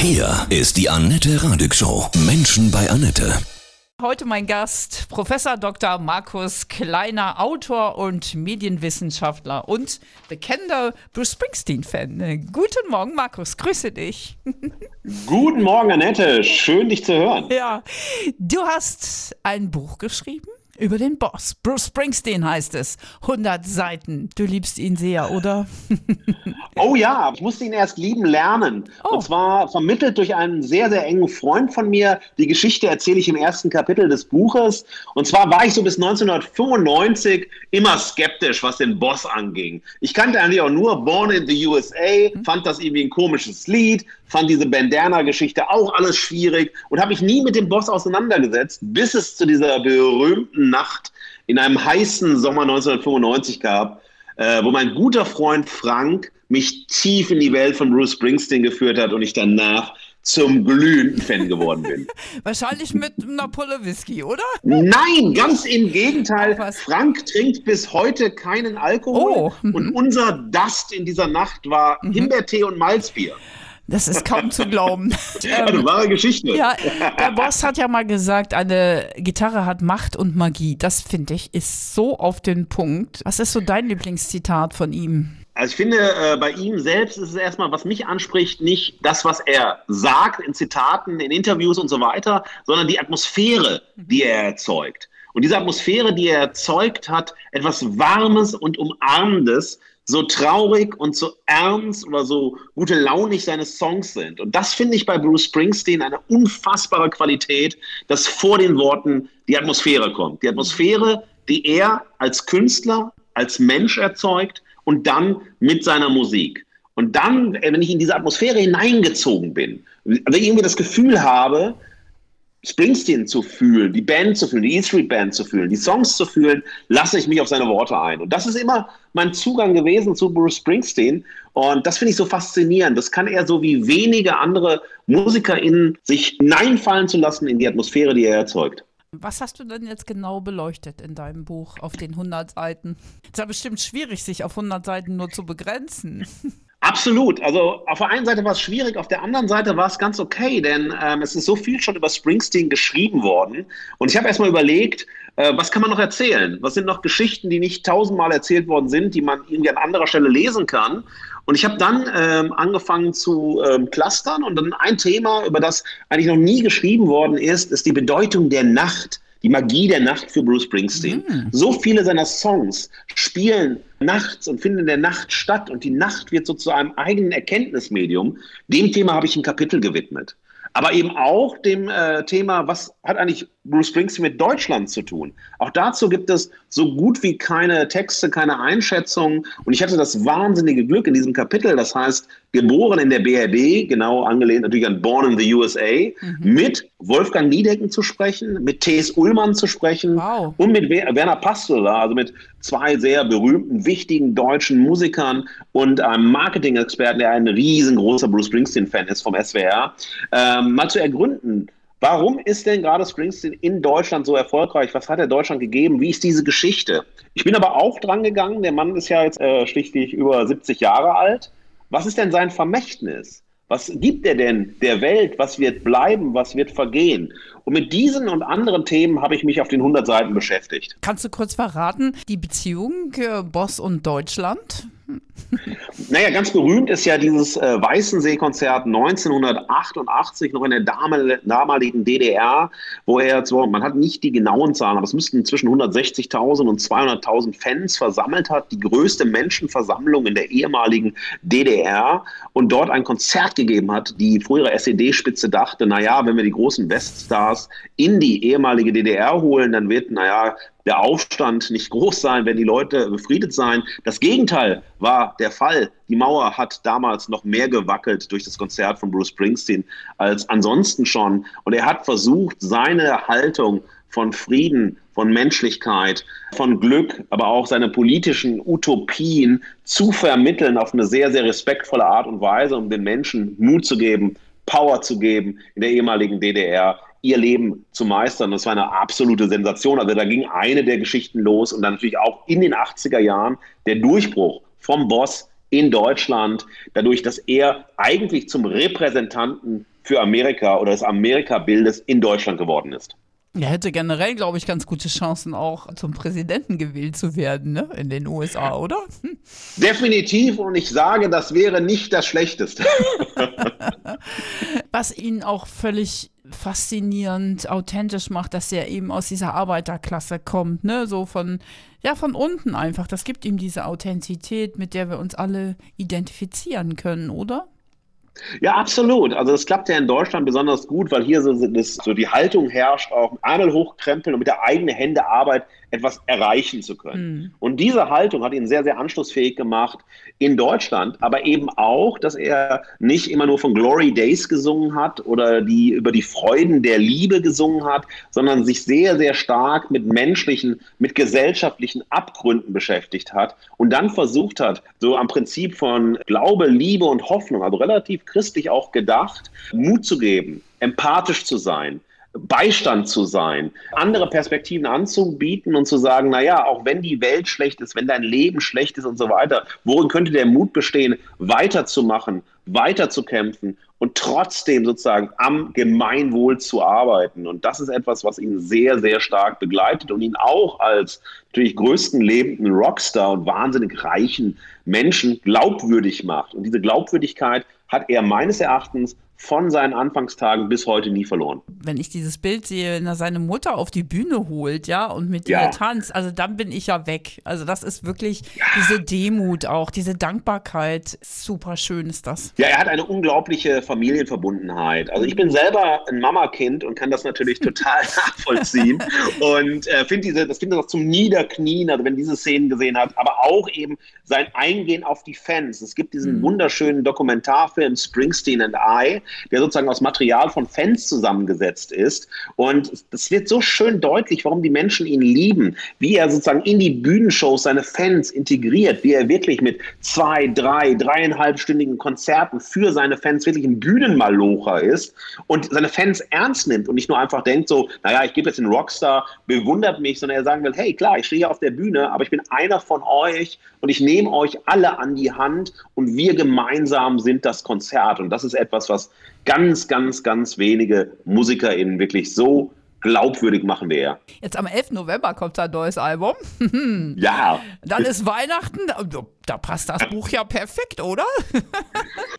Hier ist die Annette Radig Show. Menschen bei Annette. Heute mein Gast, Professor Dr. Markus Kleiner, Autor und Medienwissenschaftler und bekennender Bruce Springsteen-Fan. Guten Morgen, Markus, grüße dich. Guten Morgen, Annette, schön dich zu hören. Ja, du hast ein Buch geschrieben über den Boss. Bruce Springsteen heißt es. 100 Seiten. Du liebst ihn sehr, oder? oh ja, ich musste ihn erst lieben lernen. Oh. Und zwar vermittelt durch einen sehr, sehr engen Freund von mir. Die Geschichte erzähle ich im ersten Kapitel des Buches. Und zwar war ich so bis 1995 immer skeptisch, was den Boss anging. Ich kannte eigentlich auch nur Born in the USA, mhm. fand das irgendwie ein komisches Lied, fand diese Bandana-Geschichte auch alles schwierig und habe mich nie mit dem Boss auseinandergesetzt, bis es zu dieser berühmten Nacht in einem heißen Sommer 1995 gab, äh, wo mein guter Freund Frank mich tief in die Welt von Bruce Springsteen geführt hat und ich danach zum glühenden Fan geworden bin. Wahrscheinlich mit einer Pulle Whisky, oder? Nein, ganz im Gegenteil. Frank trinkt bis heute keinen Alkohol oh. und unser Dust in dieser Nacht war mhm. Himbeertee und Malzbier. Das ist kaum zu glauben. Eine wahre Geschichte. Ja, der Boss hat ja mal gesagt, eine Gitarre hat Macht und Magie. Das finde ich ist so auf den Punkt. Was ist so dein Lieblingszitat von ihm? Also ich finde, äh, bei ihm selbst ist es erstmal, was mich anspricht, nicht das, was er sagt in Zitaten, in Interviews und so weiter, sondern die Atmosphäre, die er erzeugt. Und diese Atmosphäre, die er erzeugt hat, etwas Warmes und Umarmendes, so traurig und so ernst oder so gute launig seine Songs sind. Und das finde ich bei Bruce Springsteen eine unfassbare Qualität, dass vor den Worten die Atmosphäre kommt. Die Atmosphäre, die er als Künstler, als Mensch erzeugt und dann mit seiner Musik. Und dann, wenn ich in diese Atmosphäre hineingezogen bin, also irgendwie das Gefühl habe, Springsteen zu fühlen, die Band zu fühlen, die E Street Band zu fühlen, die Songs zu fühlen, lasse ich mich auf seine Worte ein. Und das ist immer mein Zugang gewesen zu Bruce Springsteen. Und das finde ich so faszinierend. Das kann er so wie wenige andere MusikerInnen sich hineinfallen zu lassen in die Atmosphäre, die er erzeugt. Was hast du denn jetzt genau beleuchtet in deinem Buch auf den 100 Seiten? Es ist ja bestimmt schwierig, sich auf 100 Seiten nur zu begrenzen. Absolut. Also auf der einen Seite war es schwierig, auf der anderen Seite war es ganz okay, denn ähm, es ist so viel schon über Springsteen geschrieben worden. Und ich habe erstmal überlegt, äh, was kann man noch erzählen? Was sind noch Geschichten, die nicht tausendmal erzählt worden sind, die man irgendwie an anderer Stelle lesen kann? Und ich habe dann ähm, angefangen zu ähm, clustern und dann ein Thema, über das eigentlich noch nie geschrieben worden ist, ist die Bedeutung der Nacht die Magie der Nacht für Bruce Springsteen. Mhm. So viele seiner Songs spielen nachts und finden in der Nacht statt und die Nacht wird so zu einem eigenen Erkenntnismedium. Dem Thema habe ich ein Kapitel gewidmet. Aber eben auch dem äh, Thema, was hat eigentlich Bruce Springsteen mit Deutschland zu tun? Auch dazu gibt es so gut wie keine Texte, keine Einschätzungen. Und ich hatte das wahnsinnige Glück in diesem Kapitel, das heißt, geboren in der BRD, genau angelehnt natürlich an Born in the USA, mhm. mit Wolfgang Niedecken zu sprechen, mit T.S. Ullmann zu sprechen wow. und mit Werner Pastola, also mit zwei sehr berühmten, wichtigen deutschen Musikern und einem Marketing-Experten, der ein riesengroßer Bruce Springsteen-Fan ist vom SWR, ähm, mal zu ergründen, Warum ist denn gerade Springsteen in Deutschland so erfolgreich? Was hat er Deutschland gegeben? Wie ist diese Geschichte? Ich bin aber auch dran gegangen. Der Mann ist ja jetzt äh, schlichtlich über 70 Jahre alt. Was ist denn sein Vermächtnis? Was gibt er denn der Welt? Was wird bleiben? Was wird vergehen? Und mit diesen und anderen Themen habe ich mich auf den 100 Seiten beschäftigt. Kannst du kurz verraten, die Beziehung äh, Boss und Deutschland? Naja, ganz berühmt ist ja dieses äh, Weißensee-Konzert 1988 noch in der damaligen DDR, wo er, so, man hat nicht die genauen Zahlen, aber es müssten zwischen 160.000 und 200.000 Fans versammelt hat, die größte Menschenversammlung in der ehemaligen DDR und dort ein Konzert gegeben hat. Die frühere SED-Spitze dachte, naja, wenn wir die großen Weststars in die ehemalige DDR holen, dann wird, naja, der Aufstand nicht groß sein, wenn die Leute befriedet sein. Das Gegenteil war der Fall. Die Mauer hat damals noch mehr gewackelt durch das Konzert von Bruce Springsteen als ansonsten schon. Und er hat versucht, seine Haltung von Frieden, von Menschlichkeit, von Glück, aber auch seine politischen Utopien zu vermitteln auf eine sehr, sehr respektvolle Art und Weise, um den Menschen Mut zu geben, Power zu geben in der ehemaligen DDR ihr Leben zu meistern. Das war eine absolute Sensation. Also da ging eine der Geschichten los und dann natürlich auch in den 80er Jahren der Durchbruch vom Boss in Deutschland, dadurch, dass er eigentlich zum Repräsentanten für Amerika oder des Amerika-Bildes in Deutschland geworden ist. Er hätte generell, glaube ich, ganz gute Chancen, auch zum Präsidenten gewählt zu werden, ne? In den USA, oder? Hm. Definitiv. Und ich sage, das wäre nicht das Schlechteste. Was ihn auch völlig faszinierend, authentisch macht, dass er eben aus dieser Arbeiterklasse kommt, ne? So von, ja, von unten einfach. Das gibt ihm diese Authentizität, mit der wir uns alle identifizieren können, oder? Ja, absolut. Also das klappt ja in Deutschland besonders gut, weil hier so, das, so die Haltung herrscht, auch Ärmel hochkrempeln und mit der eigenen Hände Arbeit etwas erreichen zu können. Mhm. Und diese Haltung hat ihn sehr, sehr anschlussfähig gemacht in Deutschland, aber eben auch, dass er nicht immer nur von Glory Days gesungen hat oder die über die Freuden der Liebe gesungen hat, sondern sich sehr, sehr stark mit menschlichen, mit gesellschaftlichen Abgründen beschäftigt hat und dann versucht hat, so am Prinzip von Glaube, Liebe und Hoffnung, also relativ christlich auch gedacht, Mut zu geben, empathisch zu sein, Beistand zu sein, andere Perspektiven anzubieten und zu sagen, naja, auch wenn die Welt schlecht ist, wenn dein Leben schlecht ist und so weiter, worin könnte der Mut bestehen, weiterzumachen, weiterzukämpfen und trotzdem sozusagen am Gemeinwohl zu arbeiten. Und das ist etwas, was ihn sehr, sehr stark begleitet und ihn auch als natürlich größten lebenden Rockstar und wahnsinnig reichen Menschen glaubwürdig macht. Und diese Glaubwürdigkeit hat er meines Erachtens von seinen Anfangstagen bis heute nie verloren. Wenn ich dieses Bild sehe, wenn er seine Mutter auf die Bühne holt, ja, und mit ja. ihr tanzt, also dann bin ich ja weg. Also das ist wirklich ja. diese Demut auch, diese Dankbarkeit. Super schön ist das. Ja, er hat eine unglaubliche Familienverbundenheit. Also ich bin selber ein Mama-Kind und kann das natürlich total nachvollziehen und äh, finde diese, das finde ich auch zum Niederknien, also wenn diese Szenen gesehen hat, aber auch eben sein Eingehen auf die Fans. Es gibt diesen mhm. wunderschönen Dokumentarfilm Springsteen and I, der sozusagen aus Material von Fans zusammengesetzt ist. Und es wird so schön deutlich, warum die Menschen ihn lieben, wie er sozusagen in die Bühnenshows seine Fans integriert, wie er wirklich mit zwei, drei, dreieinhalbstündigen Konzerten für seine Fans wirklich ein Bühnenmalocher ist und seine Fans ernst nimmt und nicht nur einfach denkt so, naja, ich gebe jetzt einen Rockstar, bewundert mich, sondern er sagen will, hey, klar, ich stehe hier auf der Bühne, aber ich bin einer von euch und ich nehme euch alle an die Hand und wir gemeinsam sind das Konzert. Und das ist etwas, was ganz, ganz, ganz wenige MusikerInnen wirklich so glaubwürdig machen wir ja. Jetzt am 11. November kommt sein neues Album. ja. Dann ist Weihnachten. Da passt das Buch ja perfekt, oder?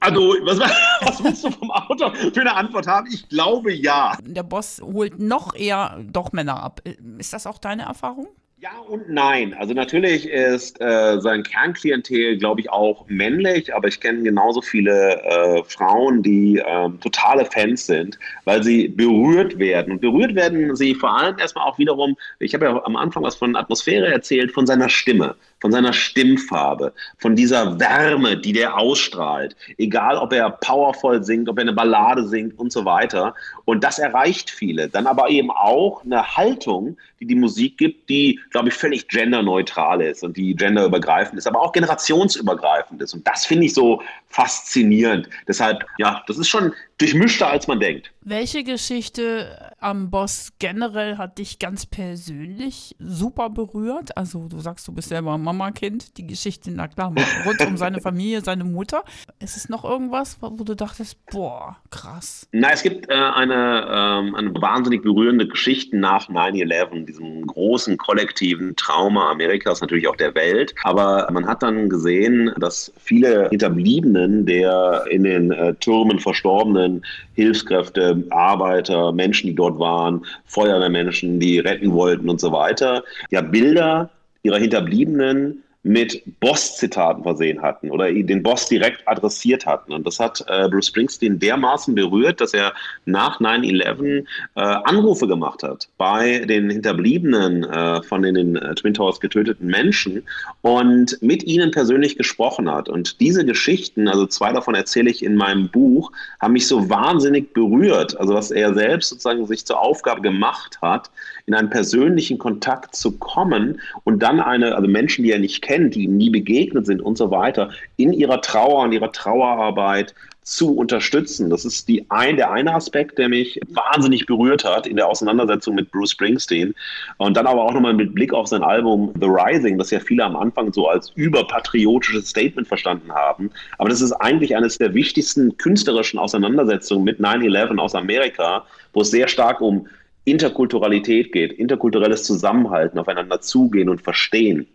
also, was, was willst du vom Autor für eine Antwort haben? Ich glaube ja. Der Boss holt noch eher doch Männer ab. Ist das auch deine Erfahrung? Ja und nein. Also natürlich ist äh, sein Kernklientel, glaube ich, auch männlich, aber ich kenne genauso viele äh, Frauen, die äh, totale Fans sind, weil sie berührt werden. Und berührt werden sie vor allem erstmal auch wiederum, ich habe ja am Anfang was von Atmosphäre erzählt, von seiner Stimme, von seiner Stimmfarbe, von dieser Wärme, die der ausstrahlt. Egal, ob er powervoll singt, ob er eine Ballade singt und so weiter. Und das erreicht viele. Dann aber eben auch eine Haltung, die die Musik gibt, die glaube ich, völlig genderneutral ist und die genderübergreifend ist, aber auch generationsübergreifend ist. Und das finde ich so faszinierend. Deshalb, ja, das ist schon durchmischter, als man denkt. Welche Geschichte am Boss generell hat dich ganz persönlich super berührt? Also du sagst, du bist selber Mama-Kind, die Geschichte, na klar, rund um seine Familie, seine Mutter. Ist es noch irgendwas, wo du dachtest, boah, krass? Na, es gibt äh, eine, ähm, eine wahnsinnig berührende Geschichte nach 9-11, diesem großen kollektiven Trauma Amerikas, natürlich auch der Welt. Aber man hat dann gesehen, dass viele Hinterbliebenen der in den äh, Türmen verstorbenen Personen, Arbeiter, Menschen, die dort waren, Feuerwehrmenschen, die retten wollten und so weiter, ja Bilder ihrer Hinterbliebenen mit Boss-Zitaten versehen hatten oder den Boss direkt adressiert hatten. Und das hat äh, Bruce Springsteen dermaßen berührt, dass er nach 9-11 äh, Anrufe gemacht hat bei den Hinterbliebenen äh, von den äh, Twin Towers getöteten Menschen und mit ihnen persönlich gesprochen hat. Und diese Geschichten, also zwei davon erzähle ich in meinem Buch, haben mich so wahnsinnig berührt. Also was er selbst sozusagen sich zur Aufgabe gemacht hat, in einen persönlichen Kontakt zu kommen und dann eine, also Menschen, die er nicht kennt, die ihm nie begegnet sind und so weiter, in ihrer Trauer und ihrer Trauerarbeit zu unterstützen. Das ist die ein, der eine Aspekt, der mich wahnsinnig berührt hat in der Auseinandersetzung mit Bruce Springsteen. Und dann aber auch nochmal mit Blick auf sein Album The Rising, das ja viele am Anfang so als überpatriotisches Statement verstanden haben. Aber das ist eigentlich eines der wichtigsten künstlerischen Auseinandersetzungen mit 9-11 aus Amerika, wo es sehr stark um Interkulturalität geht, interkulturelles Zusammenhalten, aufeinander zugehen und verstehen.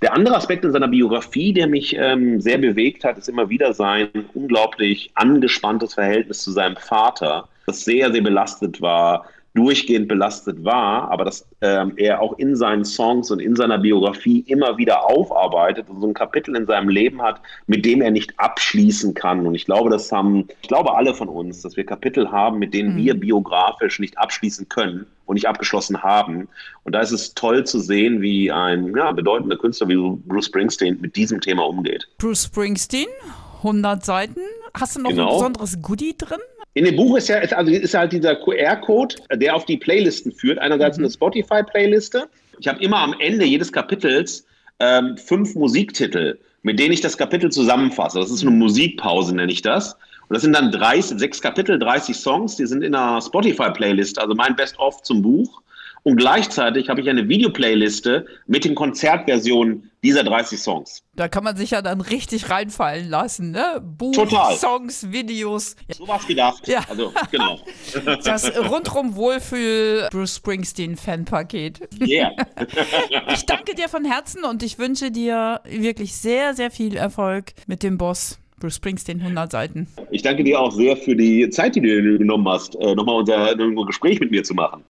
Der andere Aspekt in seiner Biografie, der mich ähm, sehr bewegt hat, ist immer wieder sein unglaublich angespanntes Verhältnis zu seinem Vater, das sehr, sehr belastet war, durchgehend belastet war, aber dass ähm, er auch in seinen Songs und in seiner Biografie immer wieder aufarbeitet und so ein Kapitel in seinem Leben hat, mit dem er nicht abschließen kann. Und ich glaube, das haben, ich glaube alle von uns, dass wir Kapitel haben, mit denen mhm. wir biografisch nicht abschließen können und nicht abgeschlossen haben. Und da ist es toll zu sehen, wie ein ja, bedeutender Künstler wie Bruce Springsteen mit diesem Thema umgeht. Bruce Springsteen, 100 Seiten. Hast du noch genau. ein besonderes Goodie drin? In dem Buch ist ja ist, also ist halt dieser QR-Code, der auf die Playlisten führt. Einerseits mhm. eine Spotify-Playliste. Ich habe immer am Ende jedes Kapitels ähm, fünf Musiktitel, mit denen ich das Kapitel zusammenfasse. Das ist eine Musikpause, nenne ich das. Und das sind dann 30, sechs Kapitel, 30 Songs, die sind in einer Spotify-Playlist, also mein Best-of zum Buch. Und gleichzeitig habe ich eine Videoplayliste mit den Konzertversionen dieser 30 Songs. Da kann man sich ja dann richtig reinfallen lassen, ne? Buch, Total. Songs, Videos. So was gedacht. Ja. Also, genau. Das rundrum Wohlfühl Bruce Springsteen Fanpaket. Yeah. Ich danke dir von Herzen und ich wünsche dir wirklich sehr, sehr viel Erfolg mit dem Boss. Bruce Springsteen 100 Seiten. Ich danke dir auch sehr für die Zeit, die du genommen hast, äh, nochmal unser, unser Gespräch mit mir zu machen.